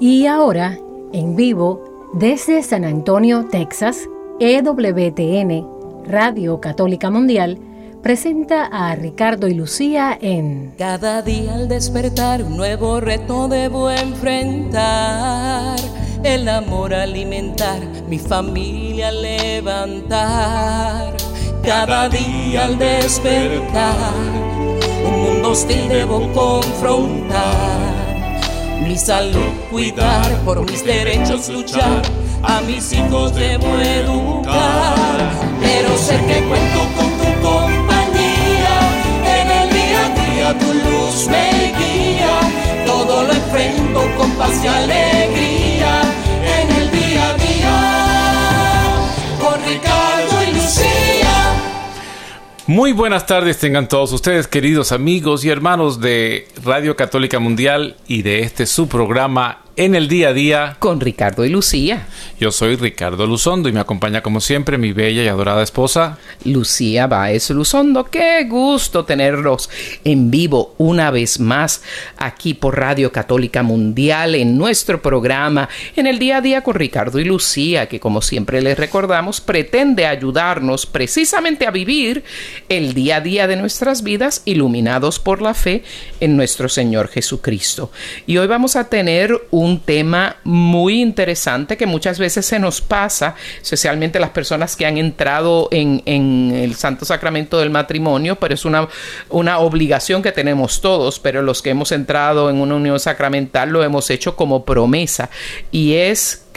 Y ahora, en vivo, desde San Antonio, Texas, EWTN, Radio Católica Mundial, presenta a Ricardo y Lucía en Cada día al despertar un nuevo reto debo enfrentar. El amor alimentar, mi familia levantar. Cada día al despertar, un mundo hostil debo confrontar mi salud cuidar, por mis derechos luchar, a mis hijos debo educar, pero sé que cuento con tu compañía, en el día a día tu luz me guía, todo lo enfrento con paz y alegría, en el día a día, con Ricardo y Lucía. Muy buenas tardes tengan todos ustedes, queridos amigos y hermanos de Radio Católica Mundial y de este su programa en el día a día con Ricardo y Lucía. Yo soy Ricardo Luzondo y me acompaña como siempre mi bella y adorada esposa Lucía Baez Luzondo. Qué gusto tenerlos en vivo una vez más aquí por Radio Católica Mundial en nuestro programa en el día a día con Ricardo y Lucía, que como siempre les recordamos pretende ayudarnos precisamente a vivir el día a día de nuestras vidas iluminados por la fe en nuestro Señor Jesucristo. Y hoy vamos a tener un un tema muy interesante que muchas veces se nos pasa, especialmente las personas que han entrado en, el Santo Sacramento del matrimonio, pero es una, una obligación que tenemos todos, pero los que hemos entrado en una unión sacramental lo hemos hecho como promesa. Y es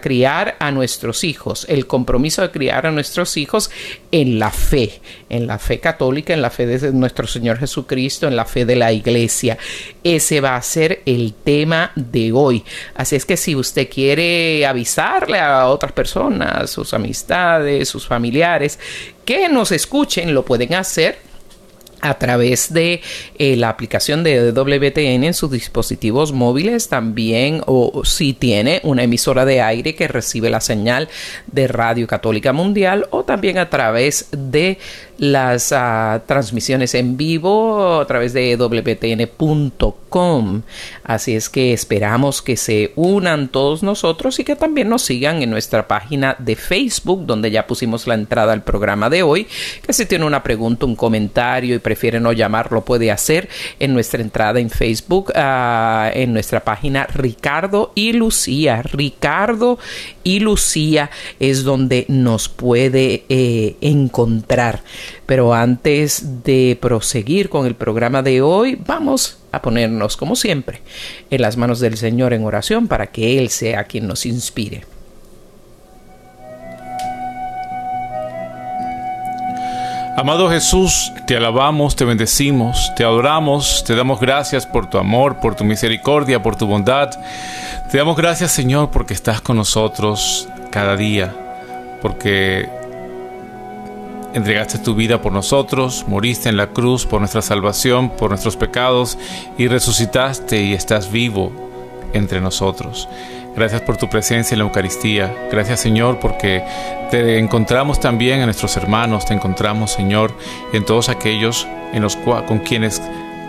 criar a nuestros hijos, el compromiso de criar a nuestros hijos en la fe, en la fe católica, en la fe de nuestro Señor Jesucristo, en la fe de la iglesia. Ese va a ser el tema de hoy. Así es que si usted quiere avisarle a otras personas, sus amistades, sus familiares, que nos escuchen, lo pueden hacer a través de eh, la aplicación de WTN en sus dispositivos móviles también o si tiene una emisora de aire que recibe la señal de Radio Católica Mundial o también a través de las uh, transmisiones en vivo a través de wtn.com. Así es que esperamos que se unan todos nosotros y que también nos sigan en nuestra página de Facebook, donde ya pusimos la entrada al programa de hoy. Que si tiene una pregunta, un comentario y prefiere no llamar, lo puede hacer en nuestra entrada en Facebook, uh, en nuestra página Ricardo y Lucía. Ricardo y Lucía es donde nos puede eh, encontrar. Pero antes de proseguir con el programa de hoy, vamos a ponernos, como siempre, en las manos del Señor en oración para que Él sea quien nos inspire. Amado Jesús, te alabamos, te bendecimos, te adoramos, te damos gracias por tu amor, por tu misericordia, por tu bondad. Te damos gracias, Señor, porque estás con nosotros cada día, porque entregaste tu vida por nosotros, moriste en la cruz por nuestra salvación, por nuestros pecados, y resucitaste y estás vivo entre nosotros. Gracias por tu presencia en la Eucaristía. Gracias Señor porque te encontramos también en nuestros hermanos, te encontramos Señor en todos aquellos en los con quienes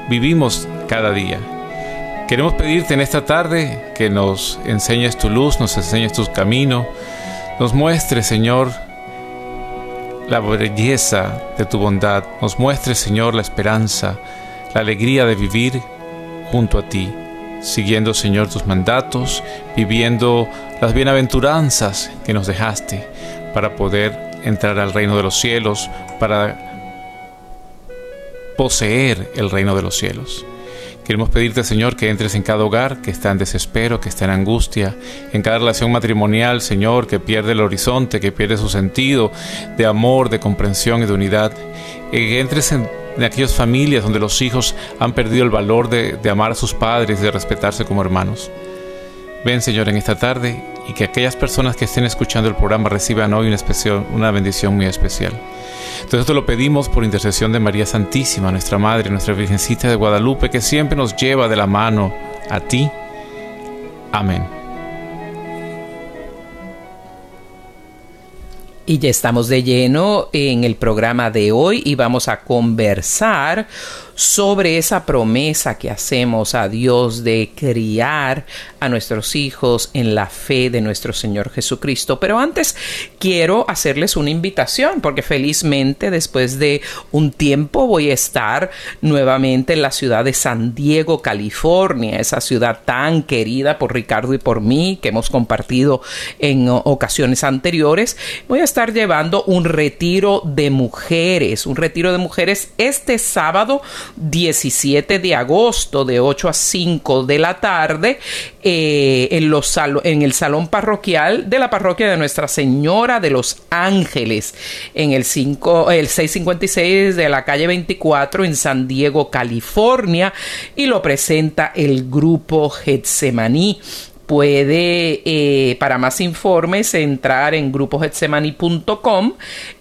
vivimos cada día. Queremos pedirte en esta tarde que nos enseñes tu luz, nos enseñes tu camino, nos muestres Señor la belleza de tu bondad, nos muestres Señor la esperanza, la alegría de vivir junto a ti siguiendo, Señor, tus mandatos, viviendo las bienaventuranzas que nos dejaste para poder entrar al reino de los cielos, para poseer el reino de los cielos. Queremos pedirte, Señor, que entres en cada hogar que está en desespero, que está en angustia, en cada relación matrimonial, Señor, que pierde el horizonte, que pierde su sentido de amor, de comprensión y de unidad. Que entres en de aquellas familias donde los hijos han perdido el valor de, amar a sus padres y de respetarse como hermanos. Ven, Señor, en esta tarde y que aquellas personas que estén escuchando el programa reciban hoy una, especial, una bendición muy especial. Entonces te lo pedimos por intercesión de María Santísima, nuestra Madre, nuestra Virgencita de Guadalupe, que siempre nos lleva de la mano a ti. Amén. Y ya estamos de lleno en el programa de hoy y vamos a conversar sobre esa promesa que hacemos a Dios de criar a nuestros hijos en la fe de nuestro Señor Jesucristo. Pero antes quiero hacerles una invitación porque felizmente después de un tiempo voy a estar nuevamente en la ciudad de San Diego, California, esa ciudad tan querida por Ricardo y por mí que hemos compartido en ocasiones anteriores. Voy a estar llevando un retiro de mujeres, un retiro de mujeres este sábado 17 de agosto de 8 a 5 de la tarde eh, en, los en el salón parroquial de la parroquia de Nuestra Señora de los Ángeles en el, 5, el 656 de la calle 24 en San Diego, California y lo presenta el grupo Getsemaní puede, eh, para más informes, entrar en grupogetsemani.com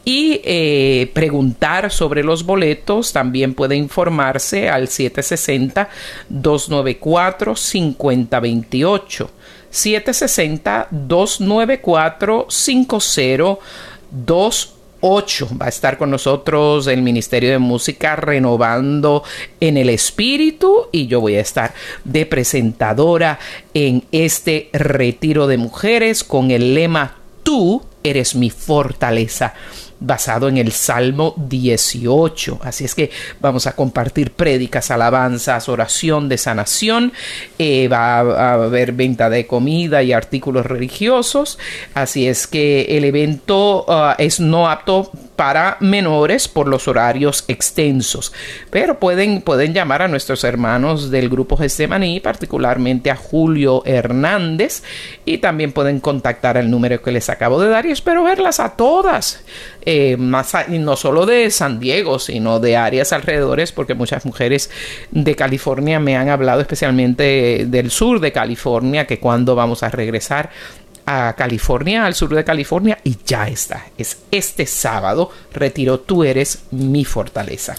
y eh, preguntar sobre los boletos. También puede informarse al 760-294-5028. 760-294-5028. 8 va a estar con nosotros el Ministerio de Música renovando en el espíritu y yo voy a estar de presentadora en este retiro de mujeres con el lema Tú eres mi fortaleza basado en el Salmo 18. Así es que vamos a compartir prédicas, alabanzas, oración de sanación. Eh, va a haber venta de comida y artículos religiosos. Así es que el evento ah, es no apto para menores por los horarios extensos. Pero pueden, pueden llamar a nuestros hermanos del grupo Getsemaní, particularmente a Julio Hernández, y también pueden contactar el número que les acabo de dar y espero verlas a todas, eh, más no solo de San Diego, sino de áreas alrededores, porque muchas mujeres de California me han hablado especialmente del sur de California, que cuando vamos a regresar California, al sur de California, y ya está. Es este sábado, retiro, tú eres mi fortaleza.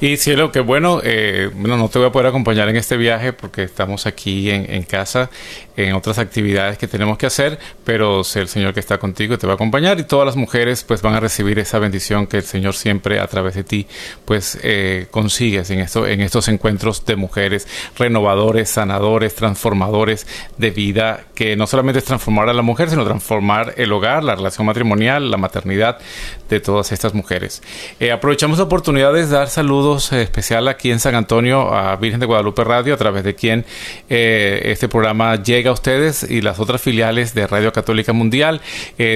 Y cielo, que bueno, eh, bueno, no te voy a poder acompañar en este viaje porque estamos aquí en, casa, en otras actividades que tenemos que hacer, pero sé el Señor que está contigo te va a acompañar y todas las mujeres pues van a recibir esa bendición que el Señor siempre a través de ti pues eh, consigues en, esto, en estos encuentros de mujeres renovadores, sanadores, transformadores de vida, que no solamente es transformar a la mujer, sino transformar el hogar, la relación matrimonial, la maternidad de todas estas mujeres. Eh, aprovechamos la oportunidad de dar saludos eh, especial aquí en San Antonio a Virgen de Guadalupe Radio, a través de quien eh, este programa llega a ustedes y las otras filiales de Radio Católica Mundial.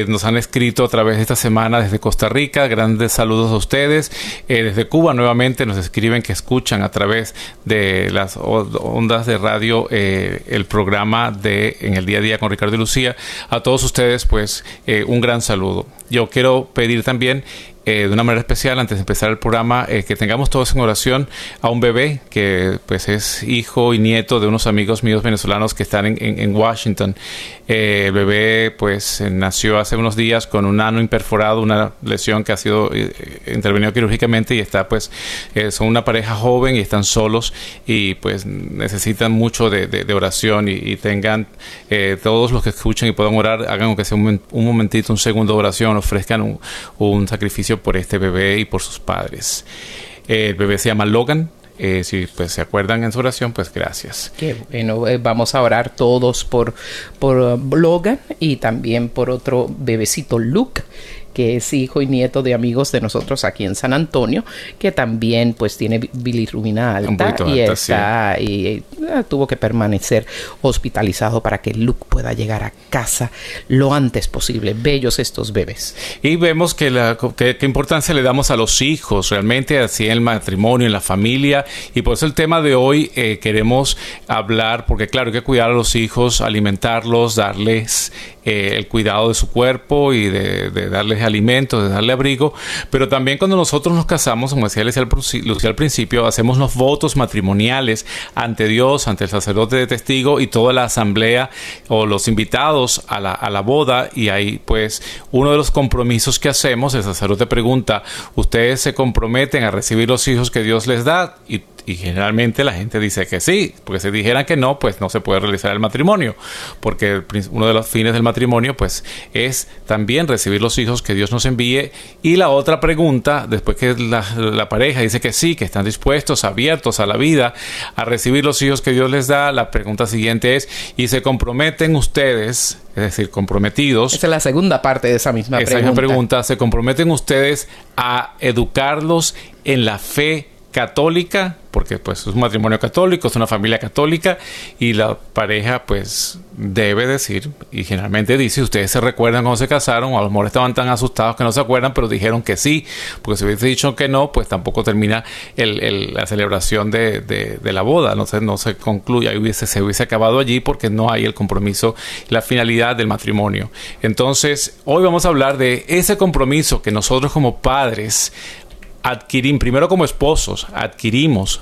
nos han escrito a través de esta semana desde Costa Rica. Grandes saludos a ustedes. desde Cuba nuevamente nos escriben que escuchan a través de las ondas de radio el programa de En el Día a Día con Ricardo Lucía a todos ustedes, pues eh, un gran saludo. Yo quiero pedir también eh, de una manera especial, antes de empezar el programa, eh, que tengamos todos en oración a un bebé que pues es hijo y nieto de unos amigos míos venezolanos que están en, Washington. Eh, el bebé pues nació hace unos días con un ano imperforado, una lesión que ha sido intervenido quirúrgicamente y está pues, son una pareja joven y están solos y pues necesitan mucho de, oración y, tengan todos los que escuchen y puedan orar, hagan aunque sea un, momentito, un segundo de oración, ofrezcan un, un sacrificio por este bebé y por sus padres. el bebé se llama Logan. Eh, si pues se acuerdan en su oración, pues gracias. Qué bueno, eh, vamos a orar todos por, por uh, Logan y también por otro bebecito Luke que es hijo y nieto de amigos de nosotros aquí en San Antonio, que también pues tiene bilirrubina alta y está y eh, tuvo que permanecer hospitalizado para que Luke pueda llegar a casa lo antes posible. Bellos estos bebés. Y vemos que la qué importancia le damos a los hijos, realmente así en el matrimonio, en la familia, y por eso el tema de hoy eh, queremos hablar, porque claro, hay que cuidar a los hijos, alimentarlos, darles eh, el cuidado de su cuerpo y de, darles alimentos, de darle abrigo, pero también cuando nosotros nos casamos, como decía Lucía al principio, hacemos los votos matrimoniales ante Dios, ante el sacerdote de testigo y toda la asamblea o los invitados a la, a la boda y ahí pues uno de los compromisos que hacemos, el sacerdote pregunta, ¿ustedes se comprometen a recibir los hijos que Dios les da? Y Y generalmente la gente dice que sí, porque si dijeran que no, pues no se puede realizar el matrimonio, porque uno de los fines del matrimonio pues es también recibir los hijos que Dios nos envíe. Y la otra pregunta, después que la, la pareja dice que sí, que están dispuestos, abiertos a la vida, a recibir los hijos que Dios les da, la pregunta siguiente es, ¿y se comprometen ustedes es decir, comprometidos. Esa es la segunda parte de esa misma esa pregunta. Misma pregunta. ¿Se comprometen ustedes a educarlos en la fe católica, porque pues es un matrimonio católico, es una familia católica y la pareja pues debe decir y generalmente dice, ustedes se recuerdan cuando se casaron o a lo mejor estaban tan asustados que no se acuerdan, pero dijeron que sí, porque si hubiese dicho que no, pues tampoco termina la celebración de, de, la boda, no se, no se concluye, hubiese, se hubiese acabado allí porque no hay el compromiso, la finalidad del matrimonio. Entonces, hoy vamos a hablar de ese compromiso que nosotros como padres adquirimos, primero como esposos, adquirimos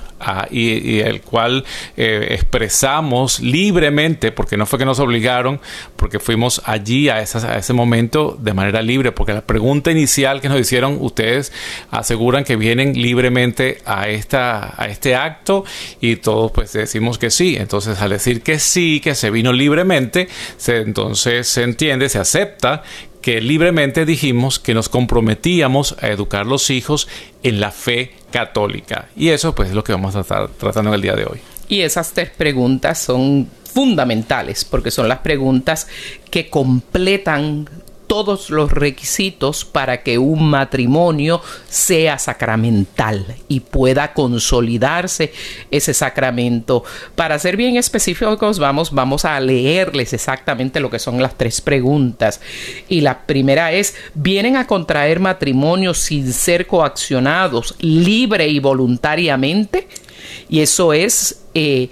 y, el cual eh, expresamos libremente, porque no fue que nos obligaron, porque fuimos allí a, a ese momento de manera libre, porque la pregunta inicial que nos hicieron, ustedes aseguran que vienen libremente a, esta, a este acto y todos pues decimos que sí. Entonces al decir que sí, que se vino libremente, se, entonces se entiende, se acepta que libremente dijimos que nos comprometíamos a educar los hijos en la fe católica. Y eso pues es lo que vamos a estar tratando en el día de hoy. Y esas tres preguntas son fundamentales porque son las preguntas que completan todos los requisitos para que un matrimonio sea sacramental y pueda consolidarse ese sacramento. Para ser bien específicos, vamos, vamos a leerles exactamente lo que son las tres preguntas. Y la primera es, ¿vienen a contraer matrimonio sin ser coaccionados libre y voluntariamente? Y eso es eh,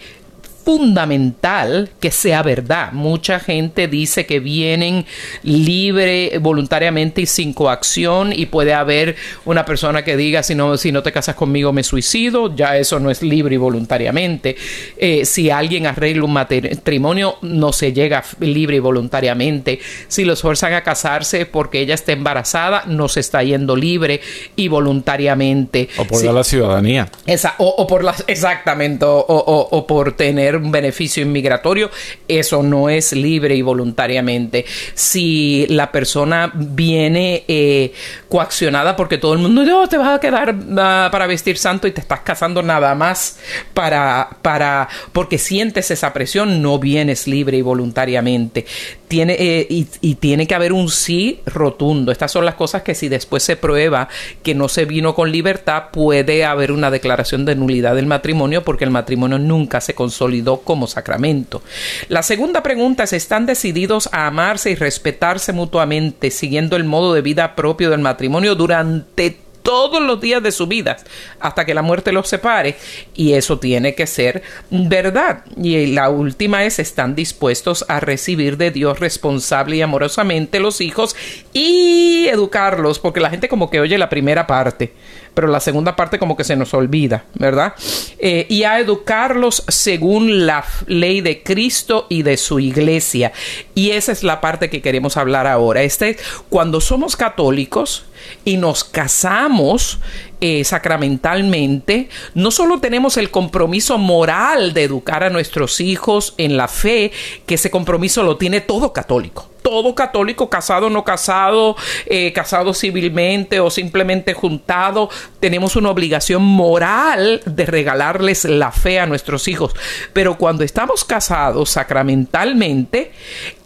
fundamental que sea verdad. Mucha gente dice que vienen libre, voluntariamente y sin coacción y puede haber una persona que diga si no, si no te casas conmigo me suicido, ya eso no es libre y voluntariamente. Eh, si alguien arregla un matrimonio no se llega libre y voluntariamente. Si los fuerzan a casarse porque ella está embarazada no se está yendo libre y voluntariamente. O por la ciudadanía. Esa, o, por las, exactamente, o, o por tener un beneficio inmigratorio, eso no es libre y voluntariamente. Si la persona viene eh, coaccionada porque todo el mundo te vas a quedar ah, para vestir santo y te estás casando nada más para, para, porque sientes esa presión, no vienes libre y voluntariamente. Tiene, eh, y, y tiene que haber un sí rotundo. Estas son las cosas que si después se prueba que no se vino con libertad, puede haber una declaración de nulidad del matrimonio porque el matrimonio nunca se consolidó como sacramento. La segunda pregunta es, ¿están decididos a amarse y respetarse mutuamente siguiendo el modo de vida propio del matrimonio durante todos los días de su vida hasta que la muerte los separe y eso tiene que ser verdad. Y la última es están dispuestos a recibir de Dios responsable y amorosamente los hijos y educarlos porque la gente como que oye la primera parte pero la segunda parte como que se nos olvida, ¿verdad? Eh, y a educarlos según la ley de Cristo y de su iglesia. Y esa es la parte que queremos hablar ahora. Este, cuando somos católicos y nos casamos eh, sacramentalmente, no solo tenemos el compromiso moral de educar a nuestros hijos en la fe, que ese compromiso lo tiene todo católico todo católico, casado o no casado, eh, casado civilmente o simplemente juntado, tenemos una obligación moral de regalarles la fe a nuestros hijos. Pero cuando estamos casados sacramentalmente,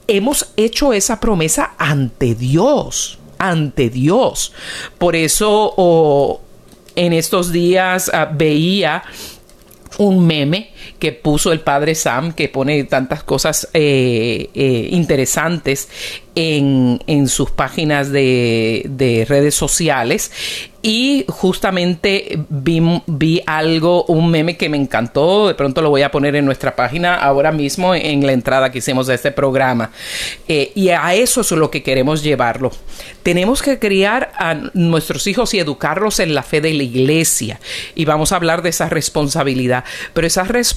hemos hecho esa promesa ante Dios, ante Dios. Por eso en estos días ah, veía un meme que puso el padre Sam, que pone tantas cosas eh, eh, interesantes en, en, sus páginas de, de redes sociales y justamente vi, algo, un meme que me encantó, de pronto lo voy a poner en nuestra página ahora mismo en la entrada que hicimos de este programa. Eh, y a eso es lo que queremos llevarlo. Tenemos que criar a nuestros hijos y educarlos en la fe de la iglesia. Y vamos a hablar de esa responsabilidad. Pero esa responsabilidad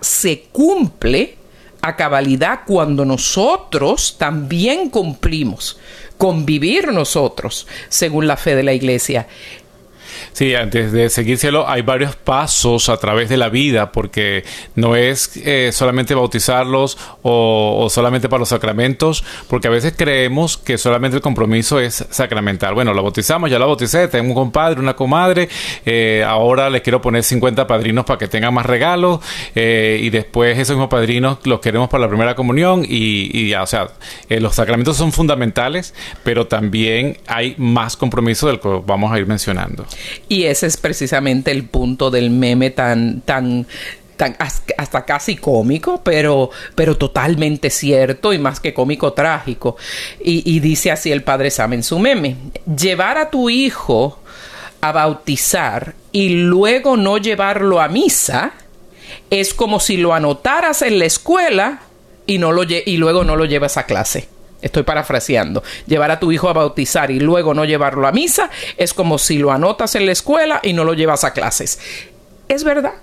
se cumple a cabalidad cuando nosotros también cumplimos convivir nosotros según la fe de la iglesia. Sí, antes de seguírselo, hay varios pasos a través de la vida, porque no es eh, solamente bautizarlos o, solamente para los sacramentos, porque a veces creemos que solamente el compromiso es sacramental. Bueno, la bautizamos, ya la bauticé, tengo un compadre, una comadre, eh, ahora les quiero poner 50 padrinos para que tengan más regalos, eh, y después esos mismos padrinos los queremos para la primera comunión, y, y ya, o sea, los sacramentos son fundamentales, pero también hay más compromiso del que vamos a ir mencionando. Y ese es precisamente el punto del meme tan, tan, tan hasta casi cómico, pero, pero totalmente cierto y más que cómico trágico. Y, dice así el padre Sam en su meme, llevar a tu hijo a bautizar y luego no llevarlo a misa es como si lo anotaras en la escuela y, luego no lo llevas a clase. Estoy parafraseando. Llevar a tu hijo a bautizar y luego no llevarlo a misa es como si lo anotas en la escuela y no lo llevas a clases. Es verdad.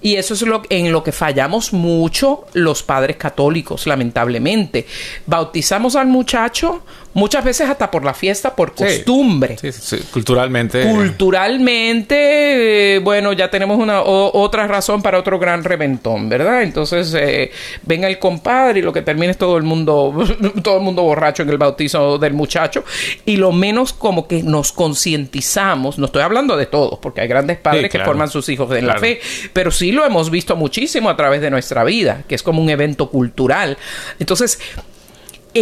Y eso es lo, en lo que fallamos mucho los padres católicos, lamentablemente. Bautizamos al muchacho muchas veces hasta por la fiesta, por costumbre. Sí, sí, culturalmente. Culturalmente, eh, bueno, ya tenemos una otra razón para otro gran reventón, ¿verdad? Entonces, eh, venga el compadre y lo que termina es todo el mundo, todo el mundo borracho en el bautizo del muchacho. Y lo menos como que nos concientizamos, no estoy hablando de todos, porque hay grandes padres que forman sus hijos en la fe, pero sí lo hemos visto muchísimo a través de nuestra vida, que es como un evento cultural. Entonces,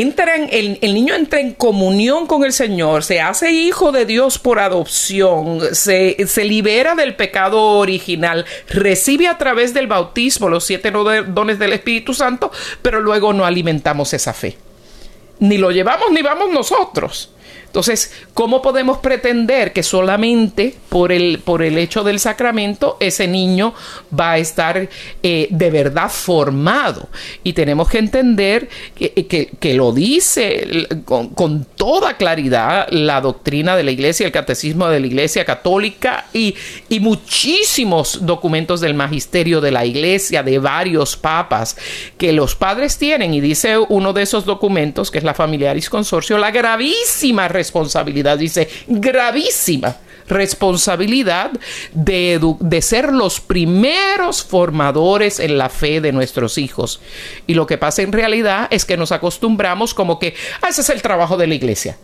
entra el, niño entra en comunión con el Señor, se hace hijo de Dios por adopción, se, se, libera del pecado original, recibe a través del bautismo los siete dones del Espíritu Santo, pero luego no alimentamos esa fe. Ni lo llevamos ni vamos nosotros. Entonces, ¿cómo podemos pretender que solamente por el, por el hecho del sacramento ese niño va a estar eh, de verdad formado? Y tenemos que entender que, lo dice con, toda claridad la doctrina de la iglesia, el catecismo de la iglesia católica y, y muchísimos documentos del magisterio de la iglesia, de varios papas, que los padres tienen, y dice uno de esos documentos, que es la Familiaris Consorcio, la gravísima responsabilidad, dice, gravísima responsabilidad de, de, ser los primeros formadores en la fe de nuestros hijos. Y lo que pasa en realidad es que nos acostumbramos como que ah, ese es el trabajo de la iglesia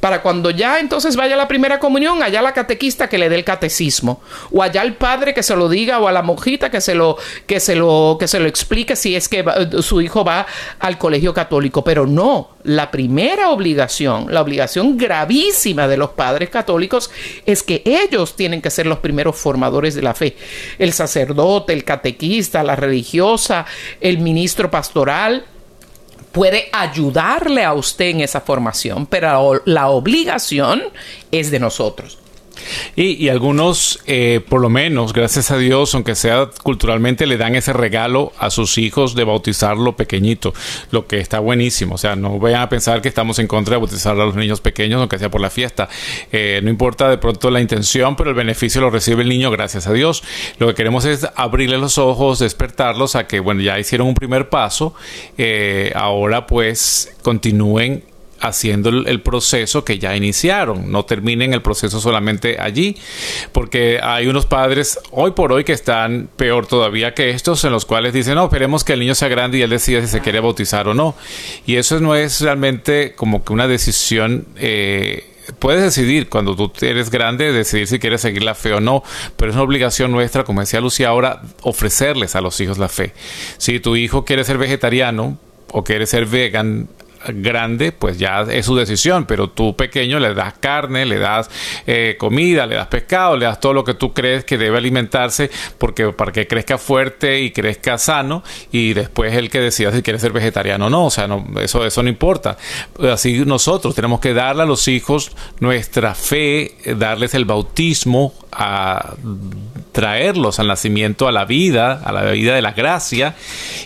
para cuando ya entonces vaya a la primera comunión, allá la catequista que le dé el catecismo, o allá el padre que se lo diga, o a la monjita que se lo, que se lo, que se lo explique si es que su hijo va al colegio católico. Pero no, la primera obligación, la obligación gravísima de los padres católicos es que ellos tienen que ser los primeros formadores de la fe. El sacerdote, el catequista, la religiosa, el ministro pastoral, puede ayudarle a usted en esa formación, pero la obligación es de nosotros. Y, algunos, eh, por lo menos, gracias a Dios, aunque sea culturalmente, le dan ese regalo a sus hijos de bautizarlo pequeñito, lo que está buenísimo. O sea, no vayan a pensar que estamos en contra de bautizar a los niños pequeños, aunque sea por la fiesta. Eh, no importa de pronto la intención, pero el beneficio lo recibe el niño, gracias a Dios. Lo que queremos es abrirle los ojos, despertarlos a que, bueno, ya hicieron un primer paso, eh, ahora pues continúen haciendo el, proceso que ya iniciaron, no terminen el proceso solamente allí, porque hay unos padres hoy por hoy que están peor todavía que estos, en los cuales dicen, no, esperemos que el niño sea grande y él decida si se quiere bautizar o no. Y eso no es realmente como que una decisión... Eh, puedes decidir cuando tú eres grande, decidir si quieres seguir la fe o no, pero es una obligación nuestra, como decía Lucía ahora, ofrecerles a los hijos la fe. Si tu hijo quiere ser vegetariano o quiere ser vegan, grande, pues ya es su decisión, pero tú pequeño le das carne, le das eh, comida, le das pescado, le das todo lo que tú crees que debe alimentarse porque para que crezca fuerte y crezca sano y después el que decida si quiere ser vegetariano o no, o sea, no, eso, eso no importa. Así nosotros tenemos que darle a los hijos nuestra fe, darles el bautismo, a traerlos al nacimiento, a la vida, a la vida de la gracia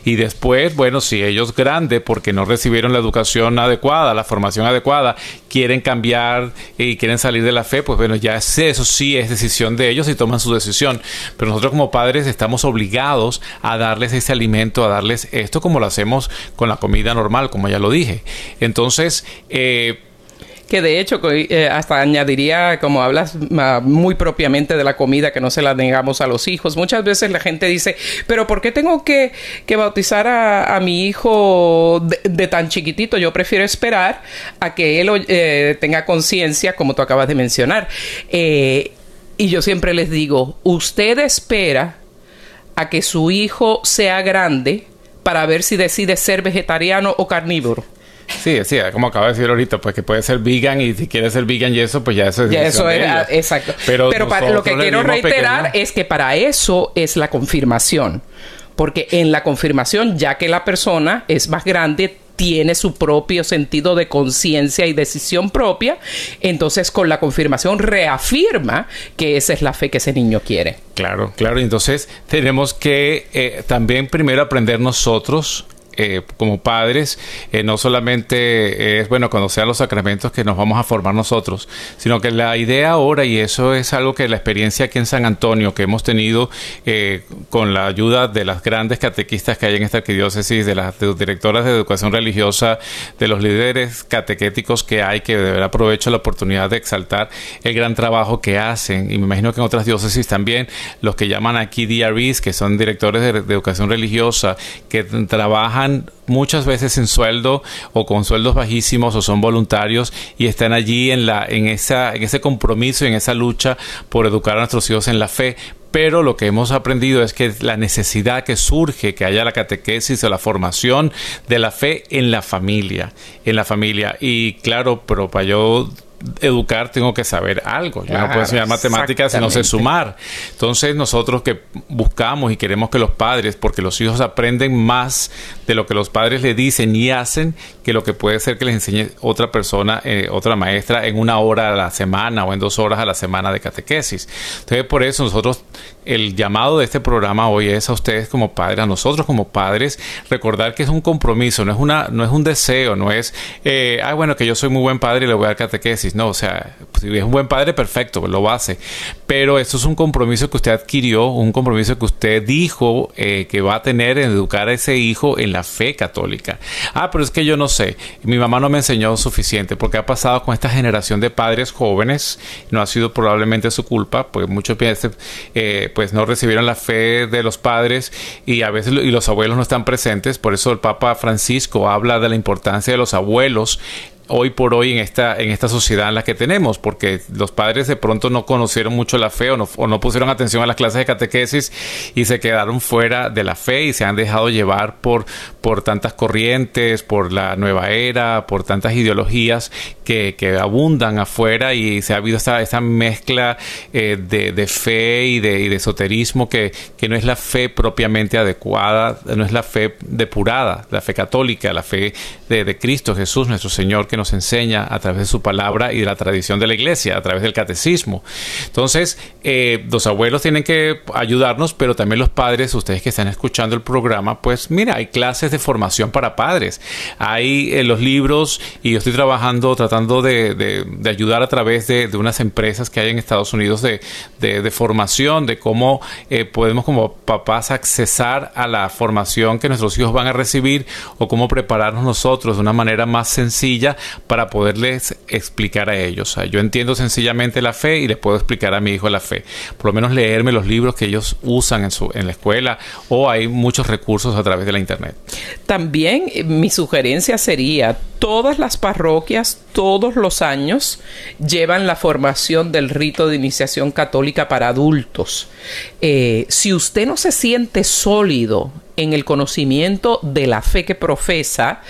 y después, bueno, si ellos grandes porque no recibieron la educación adecuada, la formación adecuada, quieren cambiar y quieren salir de la fe, pues bueno, ya eso sí es decisión de ellos y toman su decisión. Pero nosotros como padres estamos obligados a darles ese alimento, a darles esto como lo hacemos con la comida normal, como ya lo dije. Entonces, eh, que de hecho eh, hasta añadiría, como hablas muy propiamente de la comida, que no se la negamos a los hijos. Muchas veces la gente dice, pero ¿por qué tengo que, bautizar a, mi hijo de, tan chiquitito? Yo prefiero esperar a que él eh, tenga conciencia, como tú acabas de mencionar. Eh, y yo siempre les digo, usted espera a que su hijo sea grande para ver si decide ser vegetariano o carnívoro. Sí, sí, como acaba de decir ahorita, pues que puede ser vegan y si quiere ser vegan y eso, pues ya eso es. Ya eso es, exacto. Pero, para, lo que quiero reiterar es que para eso es la confirmación. Porque en la confirmación, ya que la persona es más grande, tiene su propio sentido de conciencia y decisión propia, entonces con la confirmación reafirma que esa es la fe que ese niño quiere. Claro, claro. Entonces tenemos que eh, también primero aprender nosotros eh, como padres, eh, no solamente es, bueno, conocer los sacramentos que nos vamos a formar nosotros, sino que la idea ahora, y eso es algo que la experiencia aquí en San Antonio que hemos tenido eh, con la ayuda de las grandes catequistas que hay en esta arquidiócesis, de las directoras de educación religiosa, de los líderes catequéticos que hay, que de verdad aprovecho la oportunidad de exaltar el gran trabajo que hacen, y me imagino que en otras diócesis también, los que llaman aquí DREs, que son directores de educación religiosa, que trabajan muchas veces en sueldo o con sueldos bajísimos o son voluntarios y están allí en la en esa en ese compromiso y en esa lucha por educar a nuestros hijos en la fe pero lo que hemos aprendido es que la necesidad que surge que haya la catequesis o la formación de la fe en la familia, en la familia. Y claro, pero para yo educar tengo que saber algo. Yo no puedo enseñar matemáticas si no sé sumar. Entonces nosotros que buscamos y queremos que los padres, porque los hijos aprenden más de lo que los padres le dicen y hacen, que lo que puede ser que les enseñe otra persona, eh, otra maestra, en una hora a la semana o en dos horas a la semana de catequesis. Entonces por eso nosotros, el llamado de este programa hoy es a ustedes como padres, a nosotros como padres, recordar que es un compromiso, no es, una, no es un deseo, no es, eh, ah, bueno, que yo soy muy buen padre y le voy a dar catequesis no, o sea, si es un buen padre, perfecto, lo hace. Pero esto es un compromiso que usted adquirió, un compromiso que usted dijo eh, que va a tener en educar a ese hijo en la fe católica. Ah, pero es que yo no sé, mi mamá no me enseñó suficiente, porque ha pasado con esta generación de padres jóvenes, no ha sido probablemente su culpa, pues muchos eh, pues no recibieron la fe de los padres y a veces y los abuelos no están presentes, por eso el Papa Francisco habla de la importancia de los abuelos hoy por hoy en esta, en esta sociedad en la que tenemos, porque los padres de pronto no conocieron mucho la fe o no, pusieron atención a las clases de catequesis y se quedaron fuera de la fe y se han dejado llevar por, por tantas corrientes, por la nueva era, por tantas ideologías que, abundan afuera y se ha habido esta, esta mezcla eh, de, de, fe y de, y de esoterismo que, que no es la fe propiamente adecuada, no es la fe depurada, la fe católica, la fe de, de Cristo Jesús, nuestro Señor, que nos enseña a través de su palabra y de la tradición de la iglesia, a través del catecismo. Entonces, eh, los abuelos tienen que ayudarnos, pero también los padres, ustedes que están escuchando el programa, pues mira, hay clases de formación para padres, hay eh, los libros y yo estoy trabajando, tratando de, ayudar a través de, unas empresas que hay en Estados Unidos de, formación, de cómo eh, podemos como papás accesar a la formación que nuestros hijos van a recibir o cómo prepararnos nosotros de una manera más sencilla para poderles explicar a ellos. yo entiendo sencillamente la fe y les puedo explicar a mi hijo la fe. Por lo menos leerme los libros que ellos usan en, su, en la escuela o hay muchos recursos a través de la internet. También eh, mi sugerencia sería, todas las parroquias, todos los años, llevan la formación del rito de iniciación católica para adultos. Eh, si usted no se siente sólido en el conocimiento de la fe que profesa,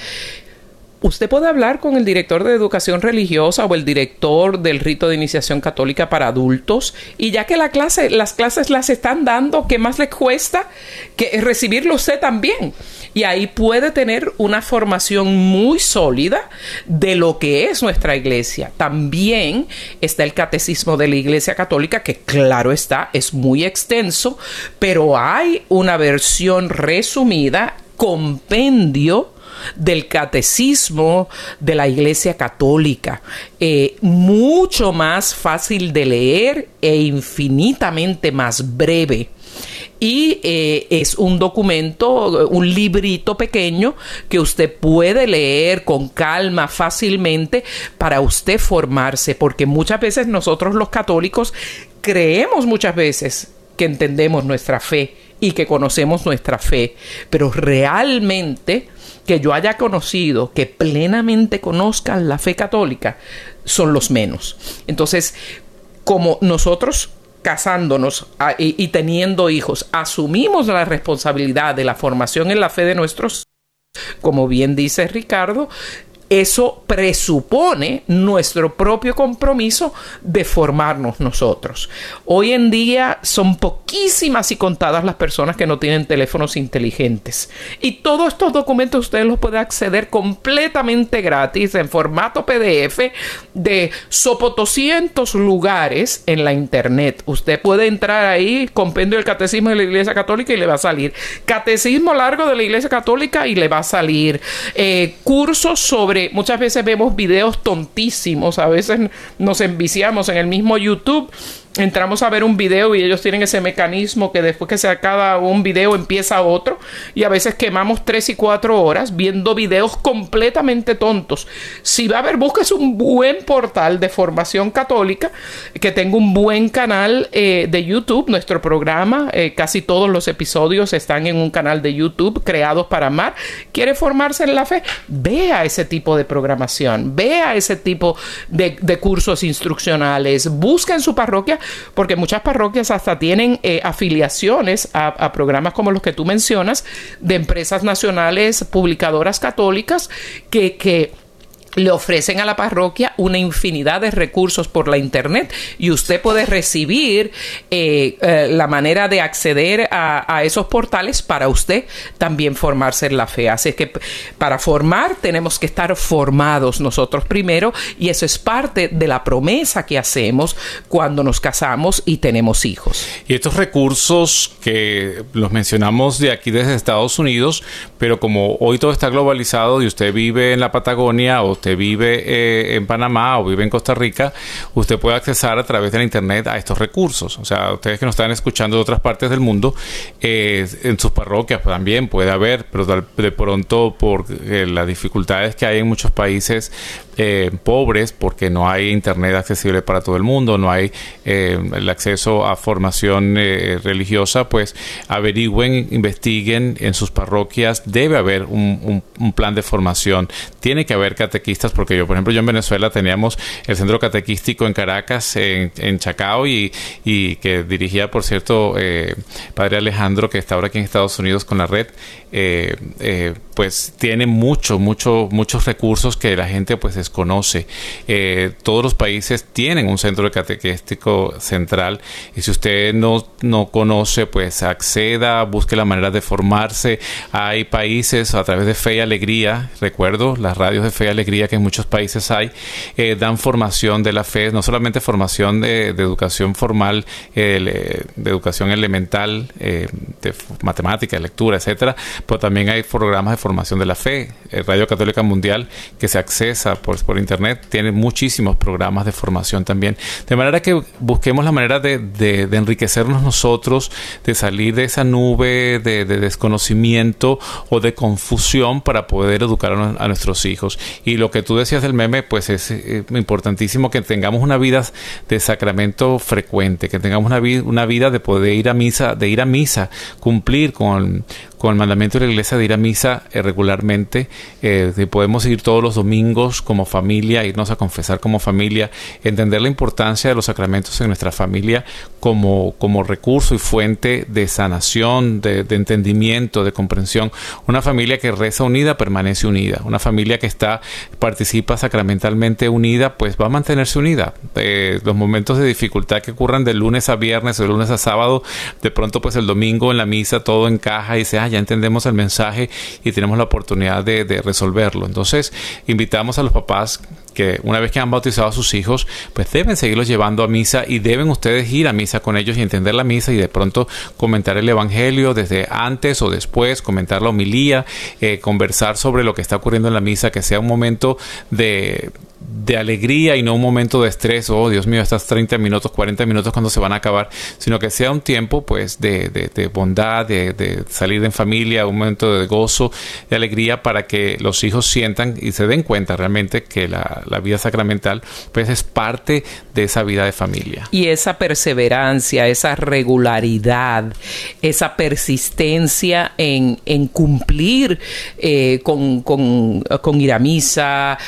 usted puede hablar con el director de educación religiosa o el director del rito de iniciación católica para adultos y ya que las clases las están dando, ¿qué más le cuesta que recibirlo usted también? Y ahí puede tener una formación muy sólida de lo que es nuestra iglesia. También está el catecismo de la iglesia católica, que claro está, es muy extenso, pero hay una versión resumida, compendio, del catecismo de la Iglesia Católica. Eh, mucho más fácil de leer e infinitamente más breve. y eh, es un documento, un librito pequeño que usted puede leer con calma fácilmente para usted formarse, porque muchas veces nosotros los católicos creemos muchas veces que entendemos nuestra fe y que conocemos nuestra fe, pero realmente que yo haya conocido, que plenamente conozcan la fe católica, son los menos. Entonces, como nosotros casándonos ah, y, teniendo hijos, asumimos la responsabilidad de la formación en la fe de nuestros como bien dice Ricardo, eso presupone nuestro propio compromiso de formarnos nosotros. Hoy en día son poquísimas y contadas las personas que no tienen teléfonos inteligentes. Y todos estos documentos ustedes los pueden acceder completamente gratis en formato PDF de sopotoscientos lugares en la internet. Usted puede entrar ahí, compendio del catecismo de la Iglesia Católica y le va a salir. Catecismo largo de la Iglesia Católica y le va a salir. Eh, cursos sobre muchas veces vemos videos tontísimos, a veces nos enviciamos en el mismo YouTube entramos a ver un video y ellos tienen ese mecanismo que después que se acaba un video empieza otro y a veces quemamos tres y cuatro horas viendo videos completamente tontos. Si va a haber, buscas un buen portal de formación católica que tenga un buen canal eh, de YouTube. Nuestro programa, eh, casi todos los episodios están en un canal de YouTube creados para amar. ¿Quiere formarse en la fe? Vea ese tipo de programación, vea ese tipo de, de cursos instruccionales, busca en su parroquia porque muchas parroquias hasta tienen eh, afiliaciones a, programas como los que tú mencionas de empresas nacionales publicadoras católicas que, que le ofrecen a la parroquia una infinidad de recursos por la internet y usted puede recibir eh, eh, la manera de acceder a, esos portales para usted también formarse en la fe. Así que para formar tenemos que estar formados nosotros primero y eso es parte de la promesa que hacemos cuando nos casamos y tenemos hijos. Y estos recursos que los mencionamos de aquí desde Estados Unidos, pero como hoy todo está globalizado y usted vive en la Patagonia o usted vive eh, en Panamá o vive en Costa Rica, usted puede accesar a través de Internet a estos recursos. O sea, ustedes que nos están escuchando de otras partes del mundo, eh, en sus parroquias también puede haber, pero de pronto por eh, las dificultades que hay en muchos países pobres, porque no hay Internet accesible para todo el mundo, no hay el acceso a formación religiosa, pues averigüen, investiguen en sus parroquias, debe haber un, plan de formación, tiene que haber catequistas porque yo, por ejemplo, yo en Venezuela teníamos el centro catequístico en Caracas, en, Chacao, y, que dirigía, por cierto, eh, Padre Alejandro, que está ahora aquí en Estados Unidos con la red, eh, eh, pues tiene mucho, mucho, muchos recursos que la gente pues desconoce. todos los países tienen un centro catequístico central y si usted no, no conoce, pues acceda, busque la manera de formarse. Hay países a través de Fe y Alegría, recuerdo, las radios de Fe y Alegría, que en muchos países hay, eh, dan formación de la fe, no solamente formación de, educación formal, eh, de educación elemental, eh, de matemática, lectura, etcétera, pero también hay programas de formación de la fe. Radio Católica Mundial, que se accesa por, por internet, tiene muchísimos programas de formación también. De manera que busquemos la manera de, enriquecernos nosotros, de salir de esa nube de, desconocimiento o de confusión para poder educar a, nuestros hijos. Y lo que tú decías del meme, pues es eh, importantísimo que tengamos una vida de sacramento frecuente, que tengamos una, una vida de poder ir a misa, de ir a misa, cumplir con, con el mandamiento de la iglesia de ir a misa eh, regularmente, eh, podemos ir todos los domingos como familia, irnos a confesar como familia, entender la importancia de los sacramentos en nuestra familia como, como recurso y fuente de sanación, de, entendimiento, de comprensión. Una familia que reza unida permanece unida. Una familia que está, participa sacramentalmente unida, pues va a mantenerse unida. Eh, los momentos de dificultad que ocurran de lunes a viernes o de lunes a sábado, de pronto pues el domingo en la misa todo encaja y se ya entendemos el mensaje y tenemos la oportunidad de, resolverlo. Entonces, invitamos a los papás que una vez que han bautizado a sus hijos, pues deben seguirlos llevando a misa y deben ustedes ir a misa con ellos y entender la misa y de pronto comentar el Evangelio desde antes o después, comentar la homilía, eh, conversar sobre lo que está ocurriendo en la misa, que sea un momento de de alegría y no un momento de estrés, oh Dios mío, estas 30 minutos, 40 minutos cuando se van a acabar, sino que sea un tiempo pues de, de, bondad, de, salir en familia, un momento de gozo, de alegría para que los hijos sientan y se den cuenta realmente que la, la vida sacramental pues es parte de esa vida de familia. Y esa perseverancia, esa regularidad, esa persistencia en, en cumplir eh, con, con, con, ir a misa,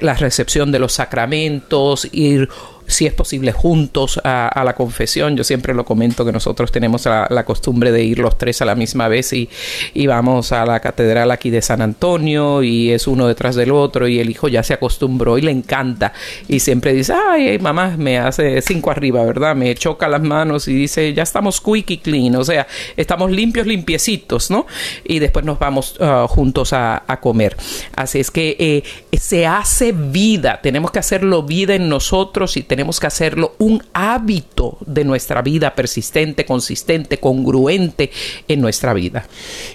la recepción de los sacramentos, ir si es posible, juntos a, la confesión. Yo siempre lo comento que nosotros tenemos la, costumbre de ir los tres a la misma vez y, y, vamos a la catedral aquí de San Antonio y es uno detrás del otro y el hijo ya se acostumbró y le encanta y siempre dice, ay, mamá, me hace cinco arriba, ¿verdad? Me choca las manos y dice, ya estamos quick y clean, o sea, estamos limpios, limpiecitos, ¿no? Y después nos vamos uh, juntos a, comer. Así es que eh, se hace vida, tenemos que hacerlo vida en nosotros y tenemos tenemos que hacerlo un hábito de nuestra vida persistente, consistente, congruente en nuestra vida.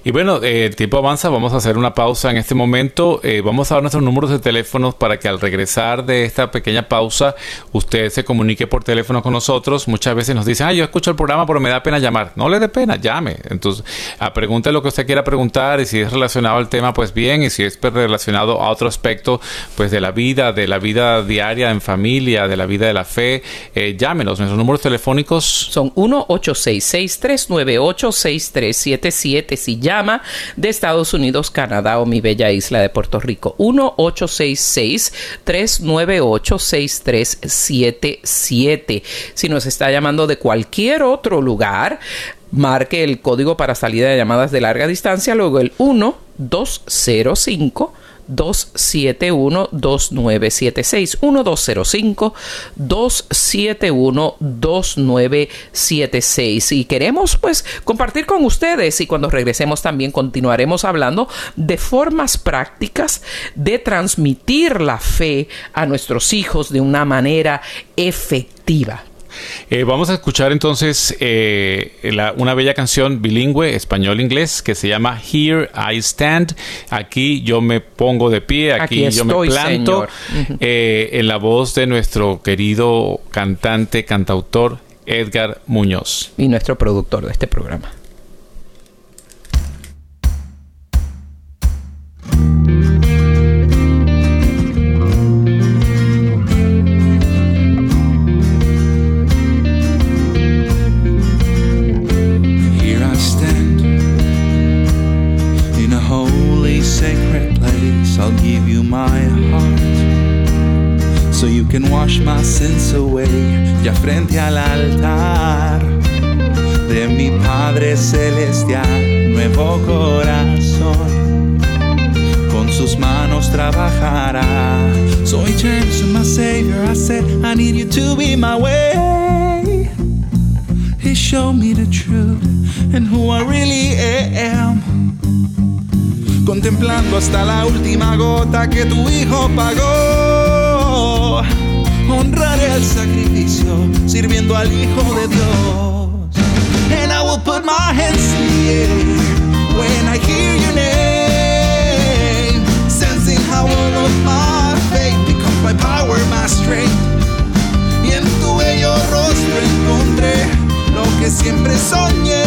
Y bueno, eh, el tiempo avanza, vamos a hacer una pausa en este momento. Eh, vamos a dar nuestros números de teléfono para que al regresar de esta pequeña pausa usted se comunique por teléfono con nosotros. Muchas veces nos dicen, ah, yo escucho el programa, pero me da pena llamar. No le dé pena, llame. Entonces, a pregunte lo que usted quiera preguntar y si es relacionado al tema, pues bien, y si es relacionado a otro aspecto, pues de la vida, de la vida diaria en familia, de la vida de la fe, eh, llámenos. Nuestros números telefónicos son 1-866-398-6377 si llama de Estados Unidos, Canadá o mi bella isla de Puerto Rico. 1-866-398-6377. Si nos está llamando de cualquier otro lugar, marque el código para salida de llamadas de larga distancia, luego el 1 205 271-2976. 1205-271-2976. Y queremos pues compartir con ustedes y cuando regresemos también continuaremos hablando de formas prácticas de transmitir la fe a nuestros hijos de una manera efectiva. Eh, vamos a escuchar entonces eh, una bella canción bilingüe, español-inglés, que se llama Here I Stand. Aquí yo me pongo de pie, aquí, yo me planto, eh, en la voz de nuestro querido cantante, cantautor Edgar Muñoz. Y nuestro productor de este programa. Can wash my sins away, ya frente al altar de mi Padre Celestial, nuevo corazón, con sus manos trabajará. So he turned to my Savior, I said, I need you to be my way. He showed me the truth and who I really am. Contemplando hasta la última gota que tu hijo pagó honraré al sacrificio, sirviendo al Hijo de Dios. And I will put my hands in when I hear your name, sensing how all of my faith becomes my power, my strength. Y en tu bello rostro encontré lo que siempre soñé.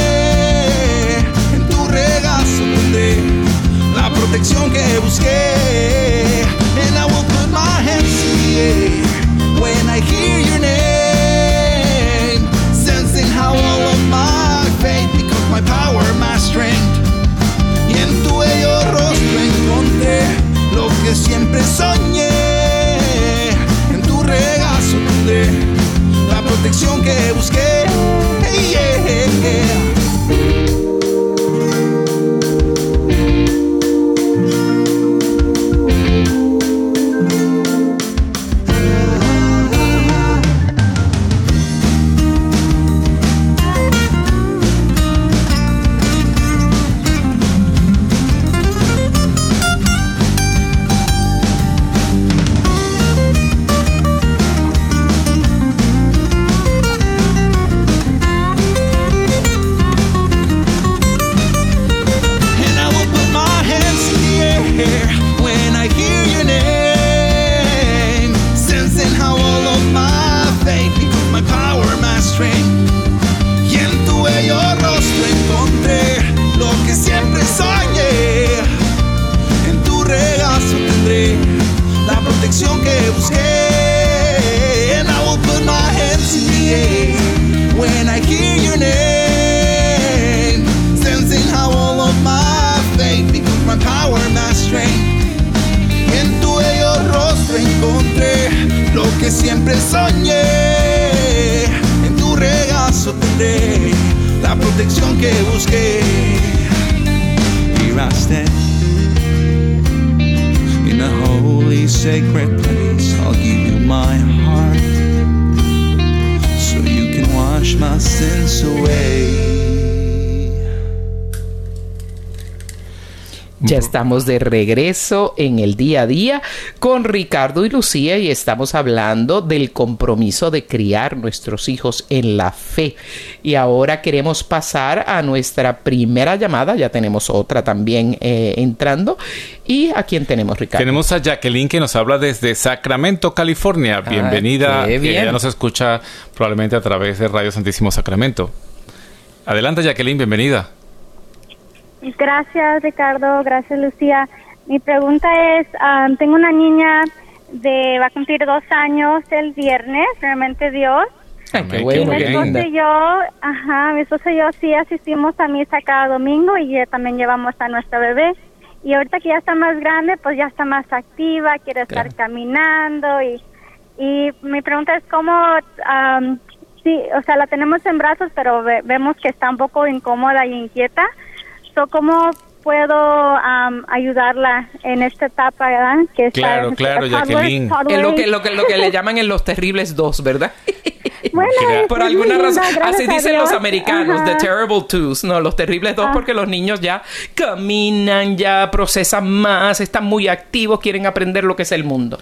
En tu regazo pondré la protección que busqué. And I will put my hands in when I hear your name. Sensing how all of my faith becomes my power, my strength. Y en tu bello rostro encontré lo que siempre soñé. En tu regazo pude la protección que busqué. siempre estamos de regreso en el día a día con Ricardo y Lucía y estamos hablando del compromiso de criar nuestros hijos en la fe. Y ahora queremos pasar a nuestra primera llamada, ya tenemos otra también eh, entrando. ¿Y a quién tenemos, Ricardo? Tenemos a Jacqueline que nos habla desde Sacramento, California. Ah, Bienvenida. qué bien. Ella nos escucha probablemente a través de Radio Santísimo Sacramento. Adelante, Jacqueline, bienvenida. Gracias, Ricardo. Gracias, Lucía. Mi pregunta es, ah, tengo una niña de, va a cumplir dos años el viernes, realmente Dios. Ay, qué bueno, mi muy qué bien. esposo y yo, ajá, mi esposo y yo sí asistimos a misa cada domingo y ya también llevamos a nuestra bebé. Y ahorita que ya está más grande, pues ya está más activa, quiere estar Claro. caminando y, y mi pregunta es cómo, am, sí, o sea, la tenemos en brazos, pero ve- vemos que está un poco incómoda y inquieta. So, ¿Cómo puedo am, ayudarla en esta etapa, verdad? Que está Claro, en- claro, toddler- Jacqueline. toddler Es lo que, lo, que, lo que le llaman en los terribles dos, ¿verdad? Bueno, Por alguna razón, así dicen los americanos, Ajá. the terrible twos, no, los terribles dos, Ah. porque los niños ya caminan, ya procesan más, están muy activos, quieren aprender lo que es el mundo.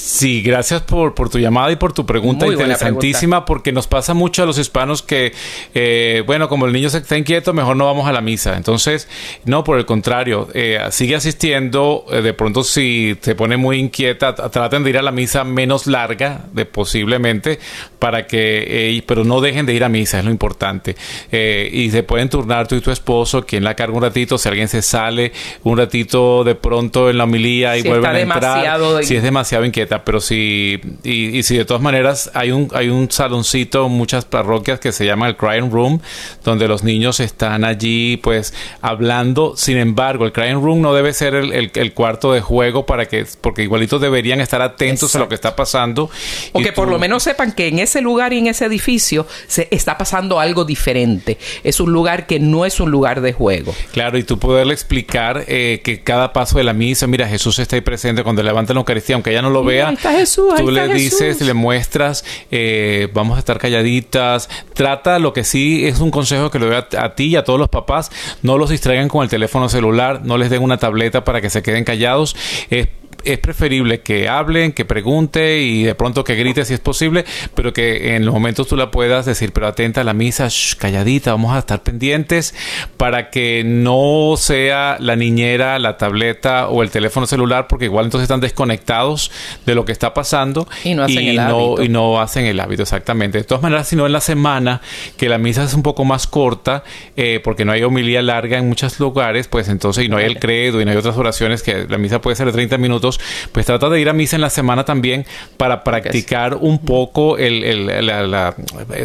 Sí, gracias por, por tu llamada y por tu pregunta Muy interesantísima, porque nos pasa mucho a los hispanos que, eh, bueno, como el niño se está inquieto, mejor no vamos a la misa. Entonces, no, por el contrario, eh, sigue asistiendo. eh, de pronto, si se pone muy inquieta, traten de ir a la misa menos larga, de posiblemente, para que, eh, pero no dejen de ir a misa, es lo importante. Eh, y se pueden turnar tú y tu esposo, quien la carga un ratito, si alguien se sale un ratito de pronto en la homilía y Si vuelven a entrar. demasiado- Si es demasiado pero si y, y si de todas maneras hay un hay un saloncito en muchas parroquias que se llama el crying room donde los niños están allí pues hablando sin embargo el crying room no debe ser el, el- el cuarto de juego para que porque igualitos deberían estar atentos a lo que está pasando O que por lo menos sepan que en ese lugar y en ese edificio se está pasando algo diferente. Es un lugar que no es un lugar de juego. Claro, y tú poderle explicar eh, que cada paso de la misa, mira, Jesús está ahí presente cuando levantan la Eucaristía, aunque ella no lo Mira, vea, ahí está Jesús, ahí tú está le dices, le muestras, eh, vamos a estar calladitas, trata lo que sí es un consejo que le doy a, a ti y a todos los papás, no los distraigan con el teléfono celular, no les den una tableta para que se queden callados, es es preferible que hablen, que pregunte y de pronto que grite si es posible, pero que en los momentos tú la puedas decir, pero atenta a la misa, shh, calladita, vamos a estar pendientes para que no sea la niñera, la tableta o el teléfono celular, porque igual entonces están desconectados de lo que está pasando Y no hacen el no, hábito. y no hacen el hábito, exactamente. De todas maneras, si no en la semana, que la misa es un poco más corta, eh, porque no hay homilía larga en muchos lugares, pues entonces, y no hay el credo, y no hay otras oraciones, que la misa puede ser de 30 minutos, pues trata de ir a misa en la semana también para practicar un poco el, el- la-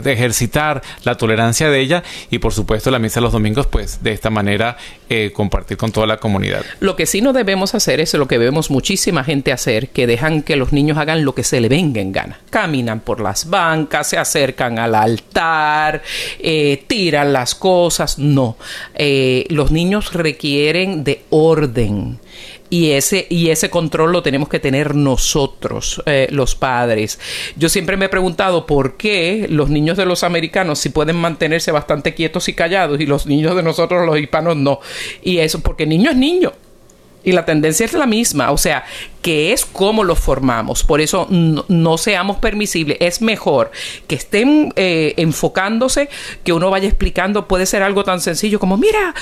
ejercitar la tolerancia de ella, y por supuesto la misa los domingos, pues de esta manera eh, compartir con toda la comunidad. Lo que sí no debemos hacer es lo que vemos muchísima gente hacer, que dejan que los niños hagan lo que se le venga en gana. Caminan por las bancas, se acercan al altar, eh, tiran las cosas. No, Eh, los niños requieren de orden. Y ese, y ese control lo tenemos que tener nosotros, eh, los padres. Yo siempre me he preguntado por qué los niños de los americanos sí pueden mantenerse bastante quietos y callados y los niños de nosotros, los hispanos, no. Y eso porque niño es niño. Y la tendencia es la misma, o sea, que es como los formamos. Por eso no, no seamos permisibles. Es mejor que estén eh, enfocándose, que uno vaya explicando. Puede ser algo tan sencillo como, mira,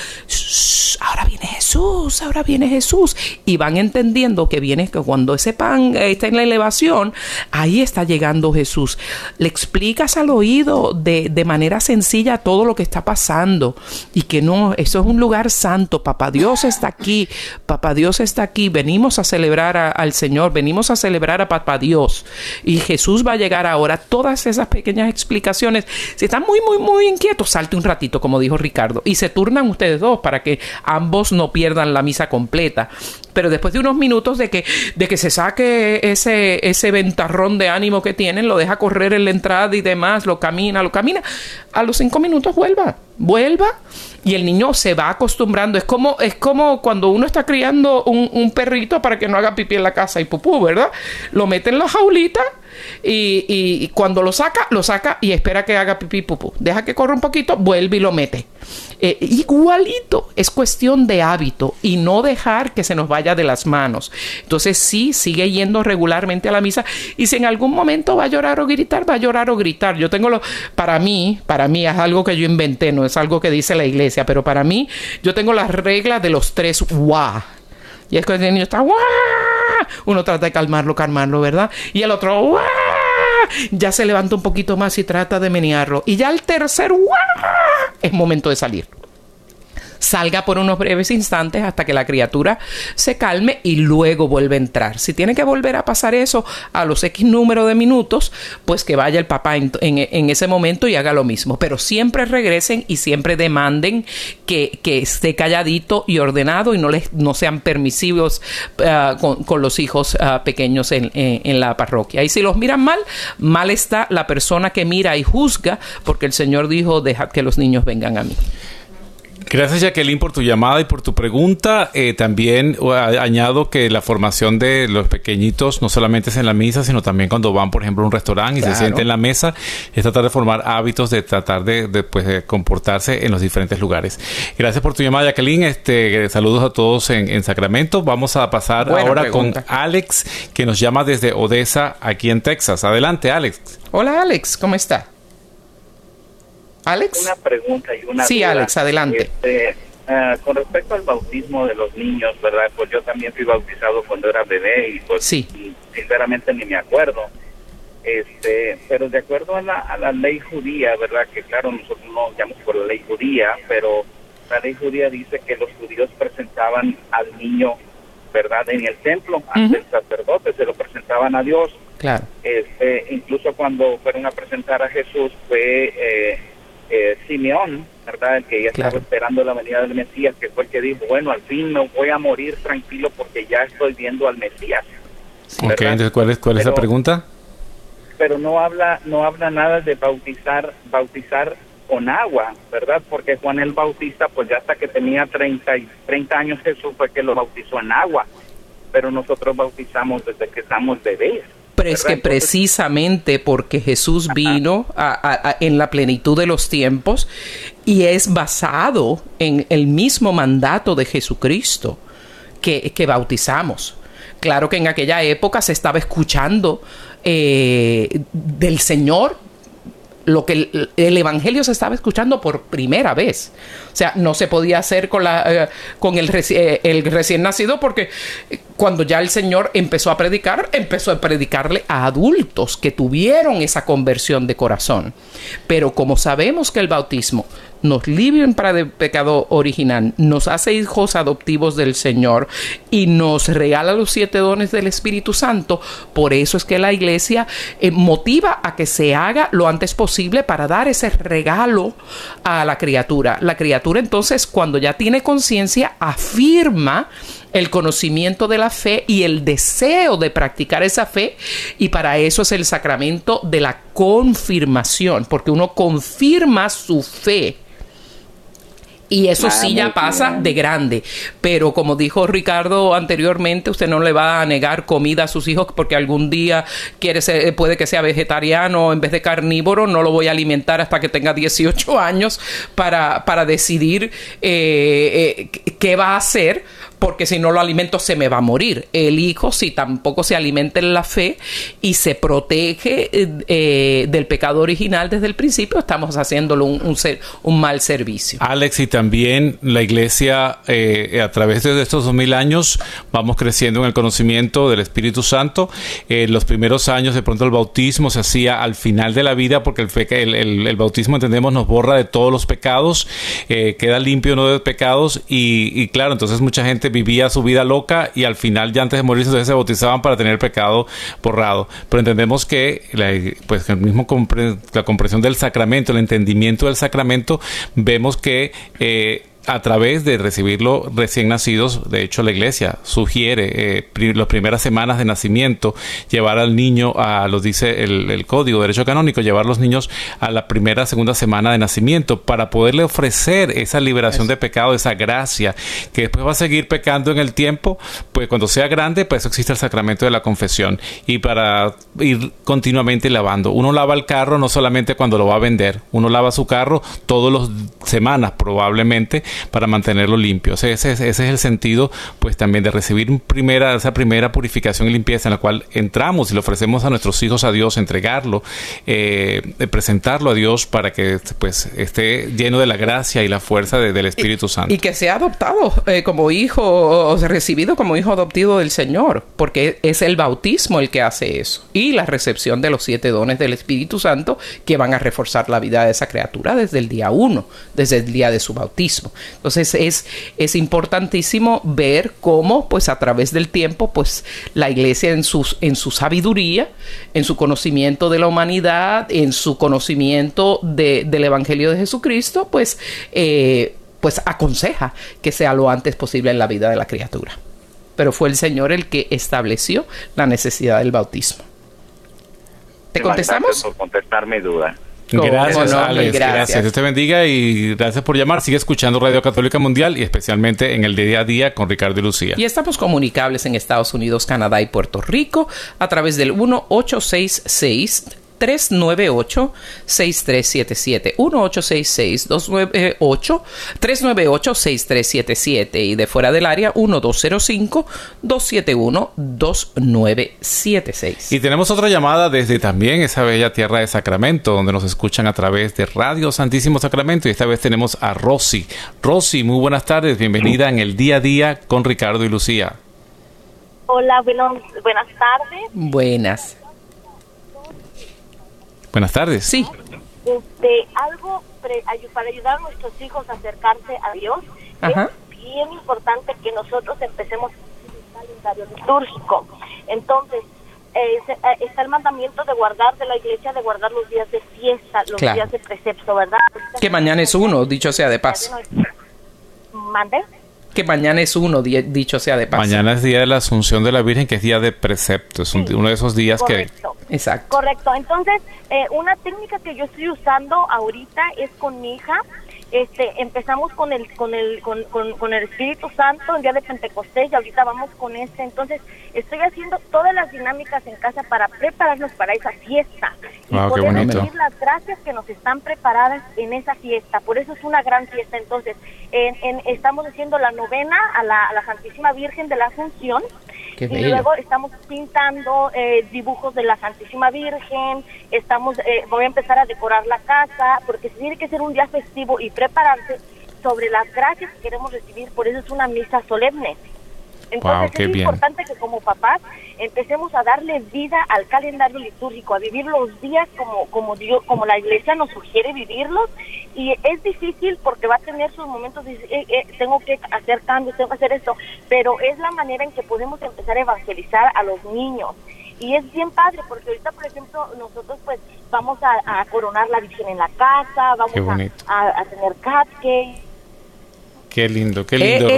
ahora viene Jesús, ahora viene Jesús. Y van entendiendo que viene, que cuando ese pan eh, está en la elevación, ahí está llegando Jesús. Le explicas al oído de, de manera sencilla todo lo que está pasando. Y que no, eso es un lugar santo. Papá Dios está aquí. Papá Dios está aquí. Venimos a celebrar al Señor. Venimos a celebrar a Papá Dios. Y Jesús va a llegar ahora. Todas esas pequeñas explicaciones. Si están muy, muy, muy inquietos, salte un ratito, como dijo Ricardo. Y se turnan ustedes dos para que ambos no pierdan pierdan la misa completa. Pero después de unos minutos de que, de que se saque ese, ese ventarrón de ánimo que tienen, lo deja correr en la entrada y demás, lo camina, lo camina, a los cinco minutos vuelva, vuelva y el niño se va acostumbrando. Es como, es como cuando uno está criando un, un perrito para que no haga pipí en la casa y pupú, ¿verdad? Lo mete en la jaulita y, y, cuando lo saca, lo saca y espera que haga pipí pupú. Deja que corra un poquito, vuelve y lo mete. Eh, igualito, es cuestión de hábito y no dejar que se nos vaya de las manos. Entonces sí, sigue yendo regularmente a la misa y si en algún momento va a llorar o gritar, va a llorar o gritar. Yo tengo lo, para mí, para mí es algo que yo inventé, no es algo que dice la iglesia, pero para mí yo tengo las reglas de los tres guau. Y es que el niño está uno trata de calmarlo, calmarlo, ¿verdad? Y el otro, ya se levanta un poquito más y trata de menearlo. Y ya el tercer, es momento de salir salga por unos breves instantes hasta que la criatura se calme y luego vuelve a entrar. Si tiene que volver a pasar eso a los X número de minutos, pues que vaya el papá en, ese momento y haga lo mismo. Pero siempre regresen y siempre demanden que, esté calladito y ordenado y no, les, no sean permisivos ah, con, los hijos ah, pequeños en, en la parroquia. Y si los miran mal, mal está la persona que mira y juzga, porque el Señor dijo, dejad que los niños vengan a mí. Gracias Jacqueline por tu llamada y por tu pregunta. Eh, también añado que la formación de los pequeñitos no solamente es en la misa, sino también cuando van, por ejemplo, a un restaurante y se sienten en la mesa, es tratar de formar hábitos, de tratar de, pues, de, comportarse en los diferentes lugares. Gracias por tu llamada Jacqueline. Este, saludos a todos en, Sacramento. Vamos a pasar ahora con Alex, que nos llama desde Odessa, aquí en Texas. Adelante, Alex. Hola Alex, ¿cómo está? Alex. Una pregunta y una. Sí, Alex, adelante. Este, ah, con respecto al bautismo de los niños, ¿verdad? Pues yo también fui bautizado cuando era bebé y pues sí. sinceramente ni me acuerdo. Este, pero de acuerdo a la, a la ley judía, ¿verdad? Que claro, nosotros no llamamos por la ley judía, pero la ley judía dice que los judíos presentaban al niño, ¿verdad? En el templo, ante el sacerdote, se lo presentaban a Dios. Claro. Este, incluso cuando fueron a presentar a Jesús fue eh, eh, Simeón, ¿verdad? El que ya estaba esperando la venida del Mesías, que fue el que dijo, bueno, al fin me voy a morir tranquilo porque ya estoy viendo al Mesías. Ok, entonces, ¿cuál es, cuál es la pregunta? Pero no habla, no habla nada de bautizar, bautizar con agua, ¿verdad? Porque Juan el Bautista, pues ya hasta que tenía 30, 30 años Jesús fue que lo bautizó en agua, pero nosotros bautizamos desde que estamos bebés. Pero es que precisamente porque Jesús vino en la plenitud de los tiempos y es basado en el mismo mandato de Jesucristo que, bautizamos. Claro que en aquella época se estaba escuchando eh, del Señor lo que el, evangelio se estaba escuchando por primera vez. O sea, no se podía hacer con la eh, con el, eh, el, recién nacido porque cuando ya el Señor empezó a predicar, empezó a predicarle a adultos que tuvieron esa conversión de corazón. Pero como sabemos que el bautismo nos libren para el pecado original, nos hace hijos adoptivos del Señor y nos regala los siete dones del Espíritu Santo. Por eso es que la iglesia eh, motiva a que se haga lo antes posible para dar ese regalo a la criatura. La criatura entonces cuando ya tiene conciencia afirma el conocimiento de la fe y el deseo de practicar esa fe y para eso es el sacramento de la confirmación, porque uno confirma su fe y eso sí ya pasa de grande. Pero como dijo Ricardo anteriormente, usted no le va a negar comida a sus hijos porque algún día quiere ser, puede que sea vegetariano en vez de carnívoro. No lo voy a alimentar hasta que tenga 18 años para, para decidir eh, eh, qué va a hacer porque si no lo alimento se me va a morir. El hijo, si tampoco se alimenta en la fe y se protege eh, del pecado original desde el principio, estamos haciéndolo un, un, mal servicio. Alex, y también la iglesia, eh, a través de estos dos mil años, vamos creciendo en el conocimiento del Espíritu Santo. En los primeros años, de pronto, el bautismo se hacía al final de la vida, porque el, el, bautismo, entendemos, nos borra de todos los pecados, eh, queda limpio no de pecados, y claro, entonces mucha gente vivía su vida loca y al final ya antes de morirse se bautizaban para tener el pecado borrado. Pero entendemos que la, pues el mismo la comprensión del sacramento, el entendimiento del sacramento, vemos que eh, a través de recibirlo recién nacidos, de hecho la iglesia sugiere eh, las primeras semanas de nacimiento llevar al niño a, lo dice el, el, código de derecho canónico, llevar a los niños a la primera, segunda semana de nacimiento para poderle ofrecer esa liberación de pecado, esa gracia, que después va a seguir pecando en el tiempo, pues cuando sea grande, pues existe el sacramento de la confesión y para ir continuamente lavando. Uno lava el carro no solamente cuando lo va a vender, uno lava su carro todas las semanas probablemente para mantenerlo limpio. ese, ese, es el sentido, pues también de recibir primera, esa primera purificación y limpieza en la cual entramos y le ofrecemos a nuestros hijos a Dios, entregarlo, eh, presentarlo a Dios para que pues esté lleno de la gracia y la fuerza del Espíritu Santo. Y que sea adoptado eh, como hijo o recibido como hijo adoptivo del Señor, porque es el bautismo el que hace eso. Y la recepción de los siete dones del Espíritu Santo que van a reforzar la vida de esa criatura desde el día uno, desde el día de su bautismo. Entonces es, es importantísimo ver cómo, pues a través del tiempo, pues la iglesia en, sus, en su sabiduría, en su conocimiento de la humanidad, en su conocimiento de, del Evangelio de Jesucristo, pues, eh, pues aconseja que sea lo antes posible en la vida de la criatura. Pero fue el Señor el que estableció la necesidad del bautismo. ¿Te contestamos? Por contestar mi duda. Gracias, Alex. Gracias. Dios te bendiga y gracias por llamar. Sigue escuchando Radio Católica Mundial y especialmente en el día a día con Ricardo y Lucía. Y estamos comunicables en Estados Unidos, Canadá y Puerto Rico a través del 1866 398-6377. 1866-398-6377. Y de fuera del área, 1205-271-2976. Y tenemos otra llamada desde también esa bella tierra de Sacramento, donde nos escuchan a través de Radio Santísimo Sacramento. Y esta vez tenemos a Rosy. Rosy, muy buenas tardes. Bienvenida en el día a día con Ricardo y Lucía. Hola, buenas tardes. Buenas. Buenas tardes. Sí. Este, algo para ayudar a nuestros hijos a acercarse a Dios. Es bien importante que nosotros empecemos el calendario litúrgico. Entonces, eh, está el mandamiento de guardar de la iglesia, de guardar los días de fiesta, los días de precepto, ¿verdad? Que mañana es uno, dicho sea de paz. ¿Mande? Que mañana es uno, dicho sea de paso. Mañana es día de la Asunción de la Virgen, que es día de precepto, es uno de esos días correcto, que... Exacto. Correcto, entonces eh, una técnica que yo estoy usando ahorita es con mi hija, este, empezamos con el, con el, con, con, el Espíritu Santo el día de Pentecostés y ahorita vamos con este. Entonces, estoy haciendo todas las dinámicas en casa para prepararnos para esa fiesta y poder recibir las gracias que nos están preparadas en esa fiesta. Por eso es una gran fiesta. Entonces, en, estamos haciendo la novena a la, a la Santísima Virgen de la Asunción y luego estamos pintando eh, dibujos de la Santísima Virgen, estamos, eh, voy a empezar a decorar la casa, porque tiene que ser un día festivo y prepararse sobre las gracias que queremos recibir, por eso es una misa solemne. Entonces es importante que como papás empecemos a darle vida al calendario litúrgico, a vivir los días como como Dios, como la Iglesia nos sugiere vivirlos. Y es difícil porque va a tener sus momentos de eh, eh, tengo que hacer cambios, tengo que hacer esto, pero es la manera en que podemos empezar a evangelizar a los niños. Y es bien padre porque ahorita por ejemplo nosotros pues vamos a, coronar la Virgen en la casa, vamos a, a, tener cupcakes Qué lindo, qué lindo,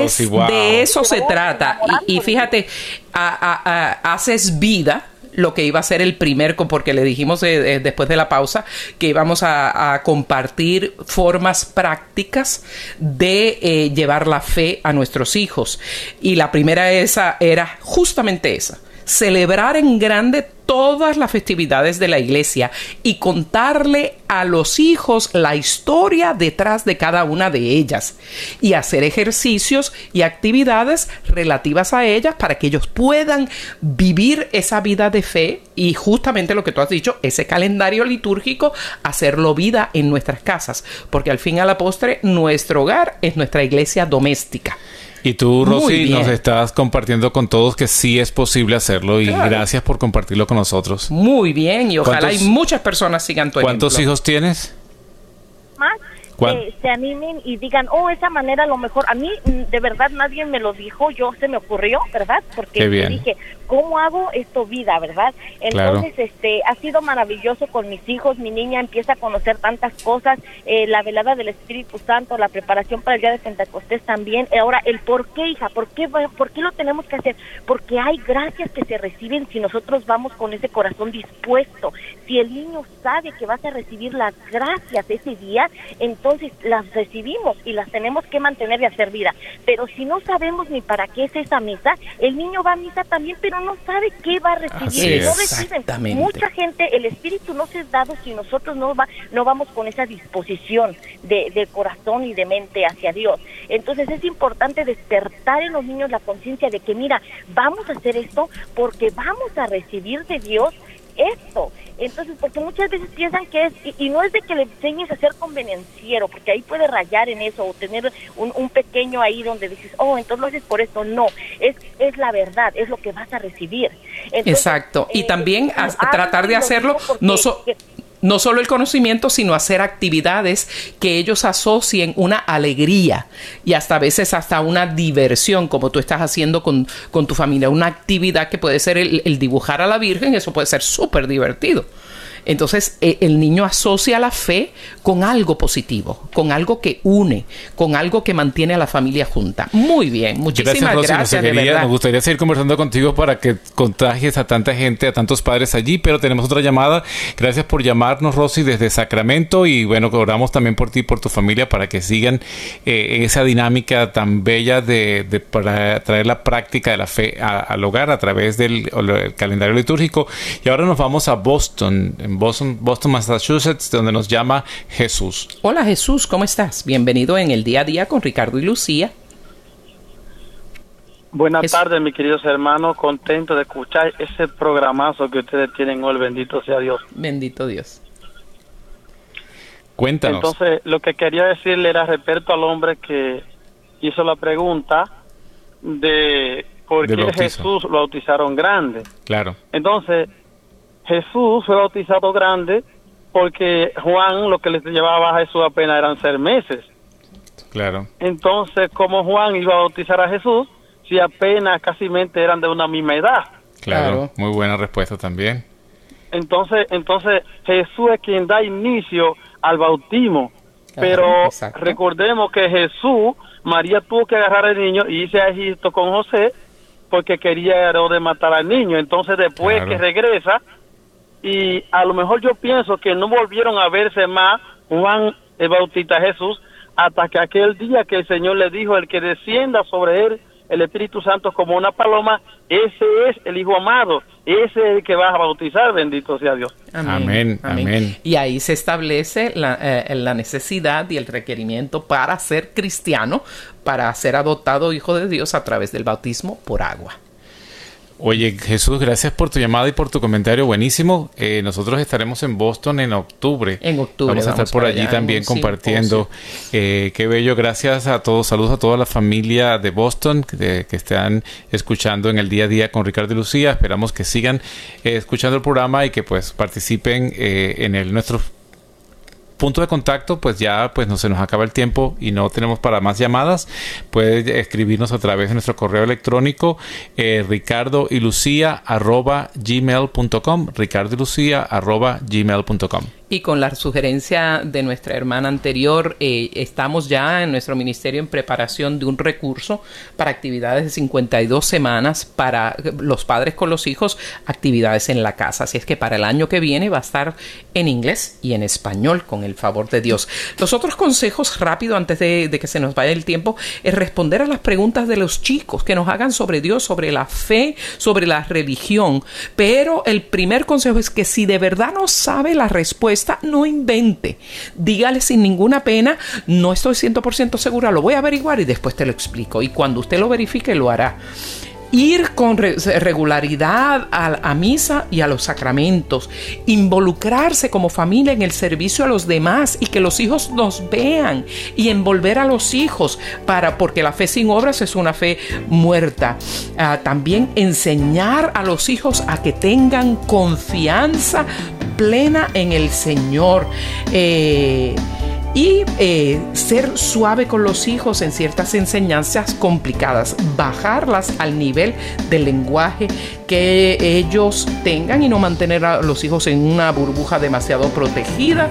De eso se trata. Y, fíjate, haces vida lo que iba a ser el primer, porque le dijimos eh, eh, después de la pausa que íbamos a, compartir formas prácticas de eh, llevar la fe a nuestros hijos. Y la primera esa era justamente esa celebrar en grande todas las festividades de la iglesia y contarle a los hijos la historia detrás de cada una de ellas y hacer ejercicios y actividades relativas a ellas para que ellos puedan vivir esa vida de fe y justamente lo que tú has dicho, ese calendario litúrgico, hacerlo vida en nuestras casas, porque al fin a la postre nuestro hogar es nuestra iglesia doméstica. Y tú, Rosy, nos estás compartiendo con todos que sí es posible hacerlo y gracias por compartirlo con nosotros. Muy bien, y ojalá hay muchas personas sigan tu ¿Cuántos hijos tienes? Se animen y digan, oh, esa manera a lo mejor, a mí mm, de verdad nadie me lo dijo, yo se me ocurrió, ¿verdad? Porque dije, ¿cómo hago esto vida, verdad? Entonces, este, ha sido maravilloso con mis hijos, mi niña empieza a conocer tantas cosas, eh, la velada del Espíritu Santo, la preparación para el día de Pentecostés también. Ahora, el por qué, hija, ¿por qué, ¿por qué lo tenemos que hacer? Porque hay gracias que se reciben si nosotros vamos con ese corazón dispuesto. Si el niño sabe que vas a recibir las gracias ese día, entonces las recibimos y las tenemos que mantener y hacer vida. Pero si no sabemos ni para qué es esa misa, el niño va a misa también, pero no sabe qué va a recibir. no reciben. Mucha gente, el espíritu no se ha dado si nosotros no, va, no vamos con esa disposición de, de corazón y de mente hacia Dios. Entonces es importante despertar en los niños la conciencia de que, mira, vamos a hacer esto porque vamos a recibir de Dios esto. Entonces, porque muchas veces piensan que es, y, no es de que le enseñes a ser convenenciero, porque ahí puede rayar en eso, o tener un, pequeño ahí donde dices, oh, entonces lo haces por esto. No, es, es la verdad, es lo que vas a recibir. Exacto, y eh, también tratar de hacerlo, no no solo el conocimiento, sino hacer actividades que ellos asocien una alegría y hasta a veces hasta una diversión, como tú estás haciendo con, tu familia, una actividad que puede ser el dibujar a la Virgen, eso puede ser súper divertido. Entonces eh, el niño asocia la fe con algo positivo, con algo que une, con algo que mantiene a la familia junta. Muy bien, muchísimas gracias. gracias nos, gustaría seguir conversando contigo para que contagies a tanta gente, a tantos padres allí, pero tenemos otra llamada. Gracias por llamarnos, Rosy, desde Sacramento y bueno, oramos también por ti y por tu familia para que sigan eh, esa dinámica tan bella de, para traer la práctica de la fe al hogar a través del calendario litúrgico. Y ahora nos vamos a Boston, Boston, Boston, Massachusetts, donde nos llama Jesús. Hola Jesús, ¿cómo estás? Bienvenido en el día a día con Ricardo y Lucía. Buenas tardes, mis queridos hermanos. Contento de escuchar ese programazo que ustedes tienen hoy. Bendito sea Dios. Bendito Dios. Cuéntanos. Entonces, lo que quería decirle era respecto al hombre que hizo la pregunta de por qué Jesús lo bautizaron grande. Claro. Entonces, Jesús fue bautizado grande porque Juan lo que les llevaba a Jesús apenas eran seis meses. Claro. Entonces, ¿cómo Juan iba a bautizar a Jesús si apenas casi eran de una misma edad? Claro, muy buena respuesta también. Entonces, entonces Jesús es quien da inicio al bautismo. Pero recordemos que Jesús, María tuvo que agarrar al niño y irse a Egipto con José porque quería Herodes matar al niño. Entonces, después que regresa, y a lo mejor yo pienso que no volvieron a verse más Juan el Bautista Jesús hasta que aquel día que el Señor le dijo el que descienda sobre él el Espíritu Santo como una paloma, ese es el Hijo amado, ese es el que va a bautizar, bendito sea Dios. Amén, amén. Y ahí se establece la, eh, la, necesidad y el requerimiento para ser cristiano, para ser adoptado hijo de Dios a través del bautismo por agua. Oye, Jesús, gracias por tu llamada y por tu comentario buenísimo. Eh, nosotros estaremos en Boston en octubre. En octubre. Vamos a estar por allí también compartiendo. Eh, qué bello, gracias a todos. Saludos a toda la familia de Boston que, están escuchando en el día a día con Ricardo y Lucía. Esperamos que sigan eh, escuchando el programa y que pues participen en el nuestro punto de contacto, pues ya pues no se nos acaba el tiempo y no tenemos para más llamadas. Puede escribirnos a través de nuestro correo electrónico eh, ricardo y lucía arroba gmail.com ricardo y lucía arroba gmail.com y con la sugerencia de nuestra hermana anterior, eh, estamos ya en nuestro ministerio en preparación de un recurso para actividades de 52 semanas para los padres con los hijos, actividades en la casa. Así es que para el año que viene va a estar en inglés y en español, con el favor de Dios. Los otros consejos, rápido, antes de, de que se nos vaya el tiempo, es responder a las preguntas de los chicos que nos hagan sobre Dios, sobre la fe, sobre la religión. Pero el primer consejo es que si de verdad no sabe la respuesta, no invente. Dígale sin ninguna pena, no estoy 100% segura, lo voy a averiguar y después te lo explico. Y cuando usted lo verifique, lo hará ir con regularidad a, misa y a los sacramentos, involucrarse como familia en el servicio a los demás y que los hijos nos vean y envolver a los hijos para porque la fe sin obras es una fe muerta. Ah, también enseñar a los hijos a que tengan confianza plena en el Señor. Eh, y eh, ser suave con los hijos en ciertas enseñanzas complicadas, bajarlas al nivel del lenguaje que ellos tengan y no mantener a los hijos en una burbuja demasiado protegida.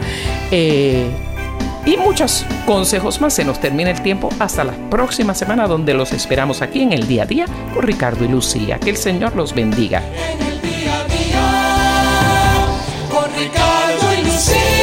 Eh, y muchos consejos más. Se nos termina el tiempo hasta la próxima semana donde los esperamos aquí en el día a día con Ricardo y Lucía. Que el Señor los bendiga. En